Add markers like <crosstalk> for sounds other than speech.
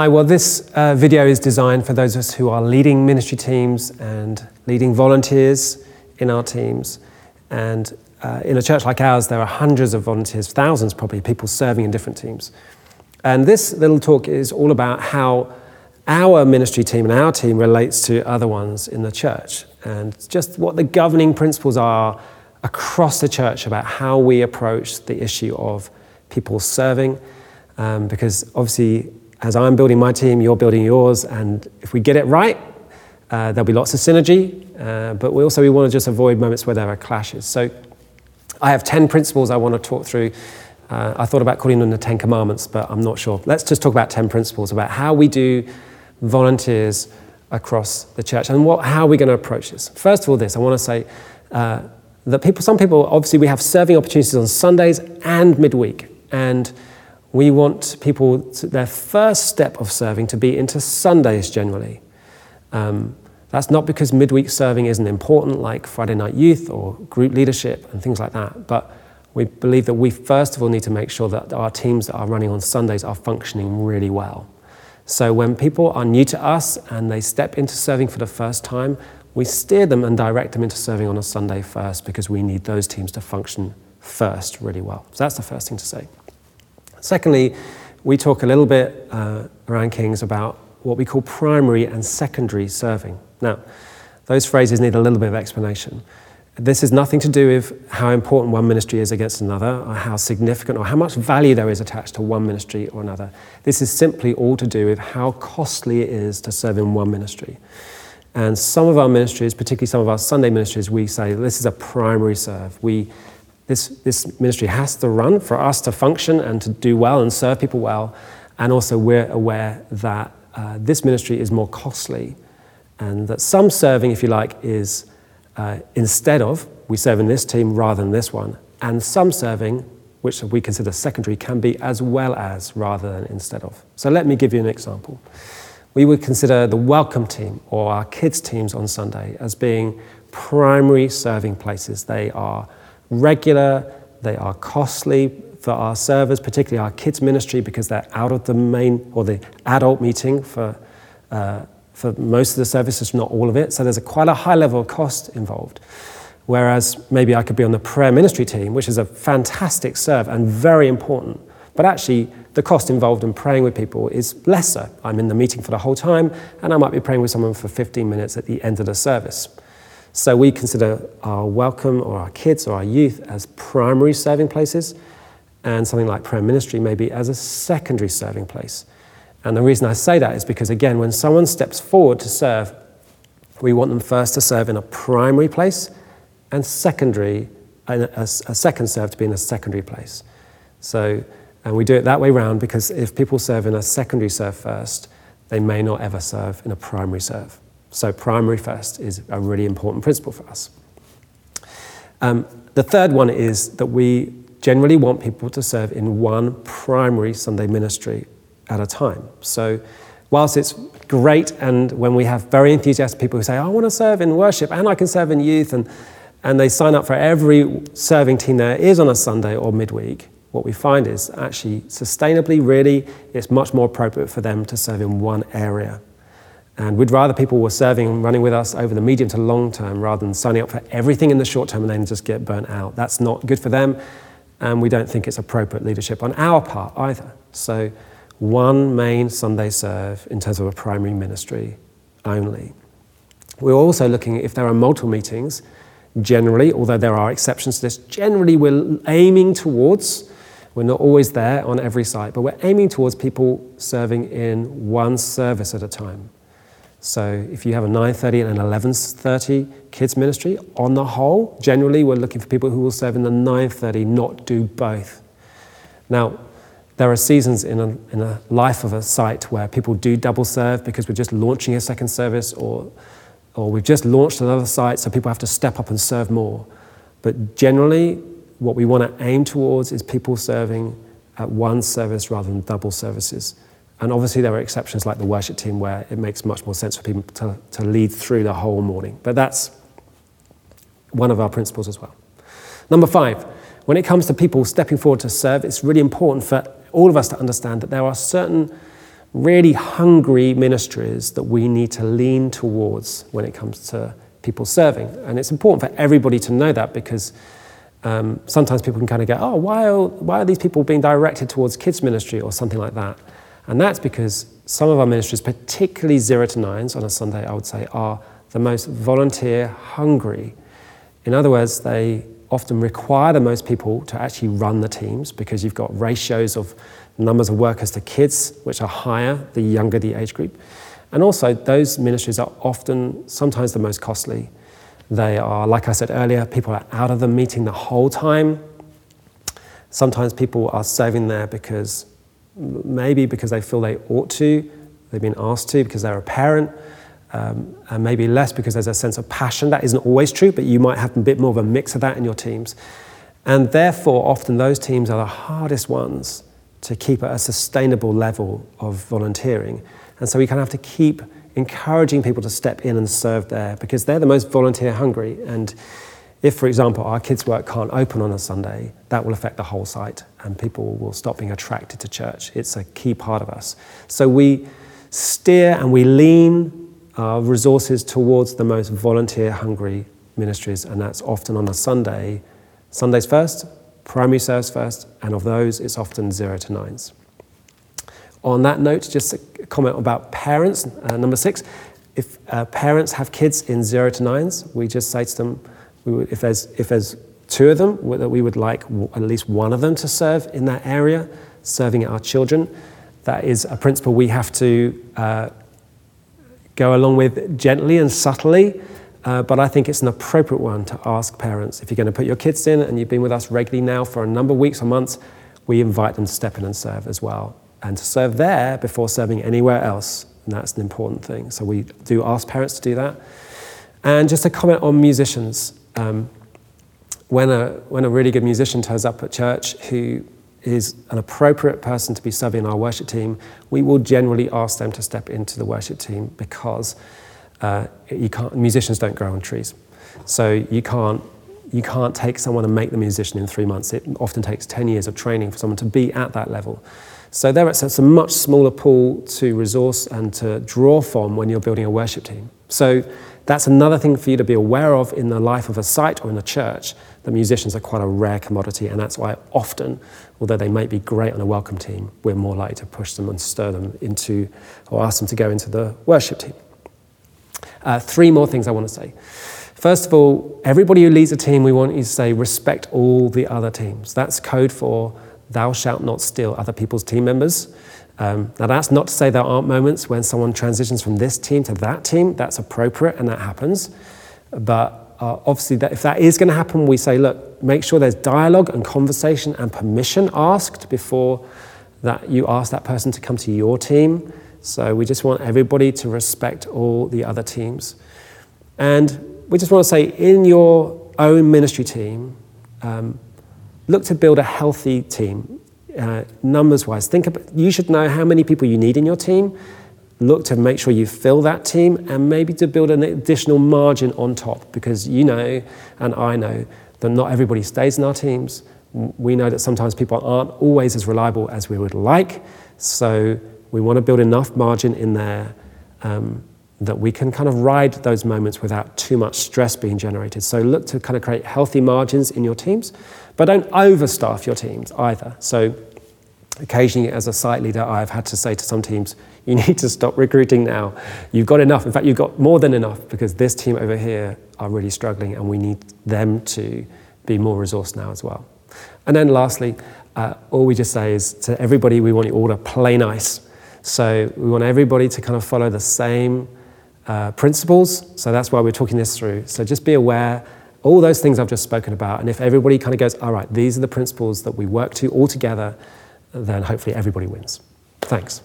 Hi, well, this uh, video is designed for those of us who are leading ministry teams and leading volunteers in our teams. And uh, in a church like ours, there are hundreds of volunteers, thousands probably, people serving in different teams. And this little talk is all about how our ministry team and our team relates to other ones in the church and just what the governing principles are across the church about how we approach the issue of people serving. Um, because obviously, as I'm building my team, you're building yours, and if we get it right, uh, there'll be lots of synergy, uh, but we also we want to just avoid moments where there are clashes. So I have 10 principles I want to talk through. Uh, I thought about calling them the 10 commandments, but I'm not sure. Let's just talk about 10 principles about how we do volunteers across the church and what, how are we going to approach this. First of all, this, I want to say uh, that people, some people, obviously we have serving opportunities on Sundays and midweek, and we want people, to, their first step of serving to be into Sundays generally. Um, that's not because midweek serving isn't important, like Friday night youth or group leadership and things like that, but we believe that we first of all need to make sure that our teams that are running on Sundays are functioning really well. So when people are new to us and they step into serving for the first time, we steer them and direct them into serving on a Sunday first because we need those teams to function first really well. So that's the first thing to say. Secondly, we talk a little bit uh, around Kings about what we call primary and secondary serving. Now, those phrases need a little bit of explanation. This is nothing to do with how important one ministry is against another, or how significant or how much value there is attached to one ministry or another. This is simply all to do with how costly it is to serve in one ministry. And some of our ministries, particularly some of our Sunday ministries, we say this is a primary serve. We this, this ministry has to run for us to function and to do well and serve people well. And also, we're aware that uh, this ministry is more costly and that some serving, if you like, is uh, instead of, we serve in this team rather than this one. And some serving, which we consider secondary, can be as well as rather than instead of. So let me give you an example. We would consider the welcome team or our kids' teams on Sunday as being primary serving places. They are regular, they are costly for our servers, particularly our kids' ministry, because they're out of the main or the adult meeting for, uh, for most of the services, not all of it. So there's a quite a high level of cost involved. Whereas maybe I could be on the prayer ministry team, which is a fantastic serve and very important. But actually, the cost involved in praying with people is lesser. I'm in the meeting for the whole time, and I might be praying with someone for 15 minutes at the end of the service. So we consider our welcome or our kids or our youth as primary serving places, and something like prayer ministry maybe as a secondary serving place. And the reason I say that is because, again, when someone steps forward to serve, we want them first to serve in a primary place and secondary, a, a, second serve to be in a secondary place. So, and we do it that way round because if people serve in a secondary serve first, they may not ever serve in a primary serve. So, primary first is a really important principle for us. Um, the third one is that we generally want people to serve in one primary Sunday ministry at a time. So, whilst it's great, and when we have very enthusiastic people who say, I want to serve in worship and I can serve in youth, and, and they sign up for every serving team there is on a Sunday or midweek, what we find is actually sustainably, really, it's much more appropriate for them to serve in one area and we'd rather people were serving and running with us over the medium to long term rather than signing up for everything in the short term and then just get burnt out. That's not good for them, and we don't think it's appropriate leadership on our part either. So, one main Sunday serve in terms of a primary ministry only. We're also looking if there are multiple meetings, generally, although there are exceptions to this, generally we're aiming towards, we're not always there on every site, but we're aiming towards people serving in one service at a time. So if you have a 9.30 and an 11.30 kids ministry, on the whole, generally we're looking for people who will serve in the 9.30, not do both. Now, there are seasons in a, in a life of a site where people do double serve because we're just launching a second service or, or we've just launched another site, so people have to step up and serve more. But generally, what we want to aim towards is people serving at one service rather than double services. And obviously, there are exceptions like the worship team where it makes much more sense for people to, to lead through the whole morning. But that's one of our principles as well. Number five, when it comes to people stepping forward to serve, it's really important for all of us to understand that there are certain really hungry ministries that we need to lean towards when it comes to people serving. And it's important for everybody to know that because um, sometimes people can kind of go, oh, why are, why are these people being directed towards kids' ministry or something like that? And that's because some of our ministries, particularly zero to nines on a Sunday, I would say, are the most volunteer hungry. In other words, they often require the most people to actually run the teams because you've got ratios of numbers of workers to kids, which are higher the younger the age group. And also, those ministries are often, sometimes the most costly. They are, like I said earlier, people are out of the meeting the whole time. Sometimes people are serving there because maybe because they feel they ought to, they've been asked to because they're a parent, um, and maybe less because there's a sense of passion. That isn't always true, but you might have a bit more of a mix of that in your teams. And therefore, often those teams are the hardest ones to keep at a sustainable level of volunteering. And so we kind of have to keep encouraging people to step in and serve there because they're the most volunteer hungry. And if, for example, our kids' work can't open on a Sunday, that will affect the whole site and people will stop being attracted to church. It's a key part of us. So we steer and we lean our resources towards the most volunteer hungry ministries, and that's often on a Sunday. Sundays first, primary service first, and of those, it's often zero to nines. On that note, just a comment about parents. Uh, number six, if uh, parents have kids in zero to nines, we just say to them, would, if, there's, if there's two of them, that we would like at least one of them to serve in that area, serving our children. That is a principle we have to uh, go along with gently and subtly. Uh, but I think it's an appropriate one to ask parents. If you're going to put your kids in and you've been with us regularly now for a number of weeks or months, we invite them to step in and serve as well. And to serve there before serving anywhere else. And that's an important thing. So we do ask parents to do that. And just a comment on musicians. Um, when, a, when a really good musician turns up at church who is an appropriate person to be serving our worship team, we will generally ask them to step into the worship team because uh, you can't, musicians don't grow on trees. So you can't, you can't take someone and make them a musician in three months. It often takes 10 years of training for someone to be at that level. So there it's a much smaller pool to resource and to draw from when you're building a worship team. So that's another thing for you to be aware of in the life of a site or in a church. The musicians are quite a rare commodity, and that's why often, although they might be great on a welcome team, we're more likely to push them and stir them into, or ask them to go into the worship team. Uh, three more things I want to say. First of all, everybody who leads a team, we want you to say, respect all the other teams. That's code for thou shalt not steal other people's team members. Um, now, that's not to say there aren't moments when someone transitions from this team to that team. That's appropriate and that happens. But uh, obviously, that if that is going to happen, we say, look, make sure there's dialogue and conversation and permission asked before that you ask that person to come to your team. So we just want everybody to respect all the other teams. And we just want to say, in your own ministry team, um, look to build a healthy team, uh, numbers wise. Think about, you should know how many people you need in your team. Look to make sure you fill that team and maybe to build an additional margin on top because you know and I know that not everybody stays in our teams. We know that sometimes people aren't always as reliable as we would like. So we want to build enough margin in there um, that we can kind of ride those moments without too much stress being generated. So look to kind of create healthy margins in your teams, but don't overstaff your teams either. So occasionally as a site leader, I've had to say to some teams, you <laughs> need to stop recruiting now. You've got enough. In fact, you've got more than enough because this team over here are really struggling and we need them to be more resourced now as well. And then lastly, uh, all we just say is to everybody, we want you all to play nice. So we want everybody to kind of follow the same uh, principles. So that's why we're talking this through. So just be aware, all those things I've just spoken about. And if everybody kind of goes, all right, these are the principles that we work to all together, then hopefully everybody wins. Thanks.